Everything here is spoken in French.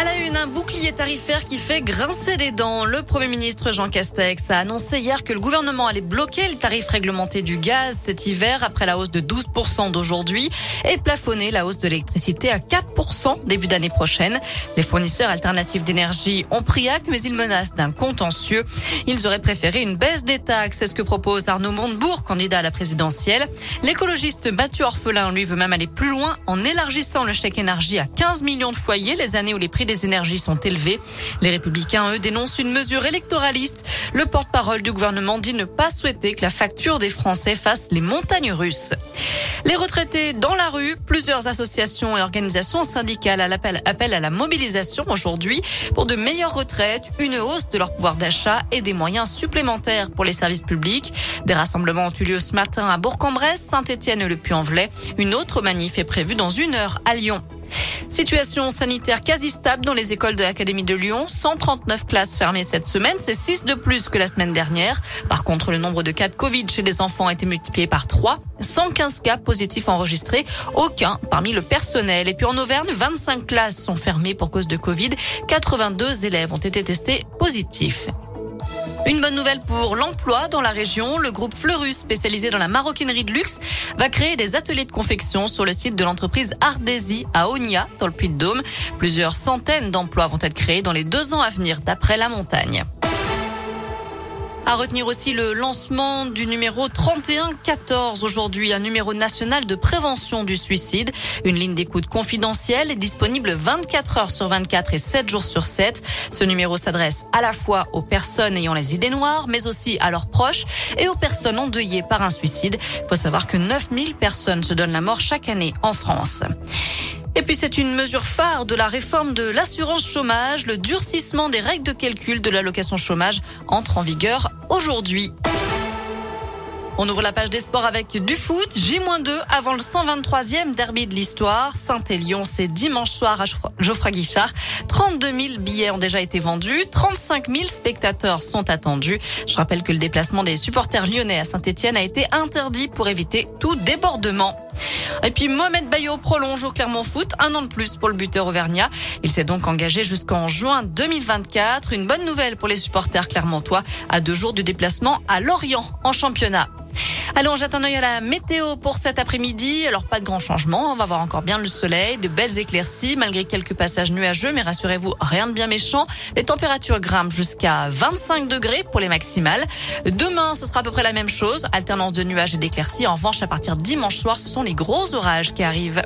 À la une, un bouclier tarifaire qui fait grincer des dents. Le Premier ministre Jean Castex a annoncé hier que le gouvernement allait bloquer le tarif réglementé du gaz cet hiver après la hausse de 12% d'aujourd'hui et plafonner la hausse de l'électricité à 4% début d'année prochaine. Les fournisseurs alternatifs d'énergie ont pris acte mais ils menacent d'un contentieux. Ils auraient préféré une baisse des taxes. C'est ce que propose Arnaud Montebourg, candidat à la présidentielle. L'écologiste Mathieu Orphelin, lui, veut même aller plus loin en élargissant le chèque énergie à 15 millions de foyers les années où les prix des énergies sont élevés. Les républicains, eux, dénoncent une mesure électoraliste. Le porte-parole du gouvernement dit ne pas souhaiter que la facture des Français fasse les montagnes russes. Les retraités dans la rue, plusieurs associations et organisations syndicales appellent à la mobilisation aujourd'hui pour de meilleures retraites, une hausse de leur pouvoir d'achat et des moyens supplémentaires pour les services publics. Des rassemblements ont eu lieu ce matin à Bourg-en-Bresse, Saint-Étienne et le Puy-en-Velay. Une autre manif est prévue dans une heure à Lyon. Situation sanitaire quasi stable dans les écoles de l'Académie de Lyon. 139 classes fermées cette semaine. C'est 6 de plus que la semaine dernière. Par contre, le nombre de cas de Covid chez les enfants a été multiplié par 3. 115 cas positifs enregistrés. Aucun parmi le personnel. Et puis en Auvergne, 25 classes sont fermées pour cause de Covid. 82 élèves ont été testés positifs. Une bonne nouvelle pour l'emploi dans la région. Le groupe Fleurus, spécialisé dans la maroquinerie de luxe, va créer des ateliers de confection sur le site de l'entreprise Ardesi à Onia, dans le Puy-de-Dôme. Plusieurs centaines d'emplois vont être créés dans les deux ans à venir, d'après la montagne. À retenir aussi le lancement du numéro 3114 aujourd'hui, un numéro national de prévention du suicide. Une ligne d'écoute confidentielle disponible 24 heures sur 24 et 7 jours sur 7. Ce numéro s'adresse à la fois aux personnes ayant les idées noires, mais aussi à leurs proches et aux personnes endeuillées par un suicide. Il faut savoir que 9000 personnes se donnent la mort chaque année en France. Et puis c'est une mesure phare de la réforme de l'assurance chômage. Le durcissement des règles de calcul de l'allocation chômage entre en vigueur aujourd'hui. On ouvre la page des sports avec du foot. J-2 avant le 123e derby de l'histoire. Saint-Élion, c'est dimanche soir à Geoffroy Guichard. 32 000 billets ont déjà été vendus. 35 000 spectateurs sont attendus. Je rappelle que le déplacement des supporters lyonnais à Saint-Etienne a été interdit pour éviter tout débordement. Et puis Mohamed Bayo prolonge au Clermont Foot un an de plus pour le buteur auvergnat. Il s'est donc engagé jusqu'en juin 2024. Une bonne nouvelle pour les supporters clermontois à deux jours du déplacement à Lorient en championnat. Allons, on jette un œil à la météo pour cet après-midi. Alors pas de grand changement, on va voir encore bien le soleil, de belles éclaircies malgré quelques passages nuageux, mais rassurez-vous, rien de bien méchant. Les températures grimpent jusqu'à 25 degrés pour les maximales. Demain, ce sera à peu près la même chose, alternance de nuages et d'éclaircies. En revanche, à partir dimanche soir, ce sont les gros orages qui arrivent.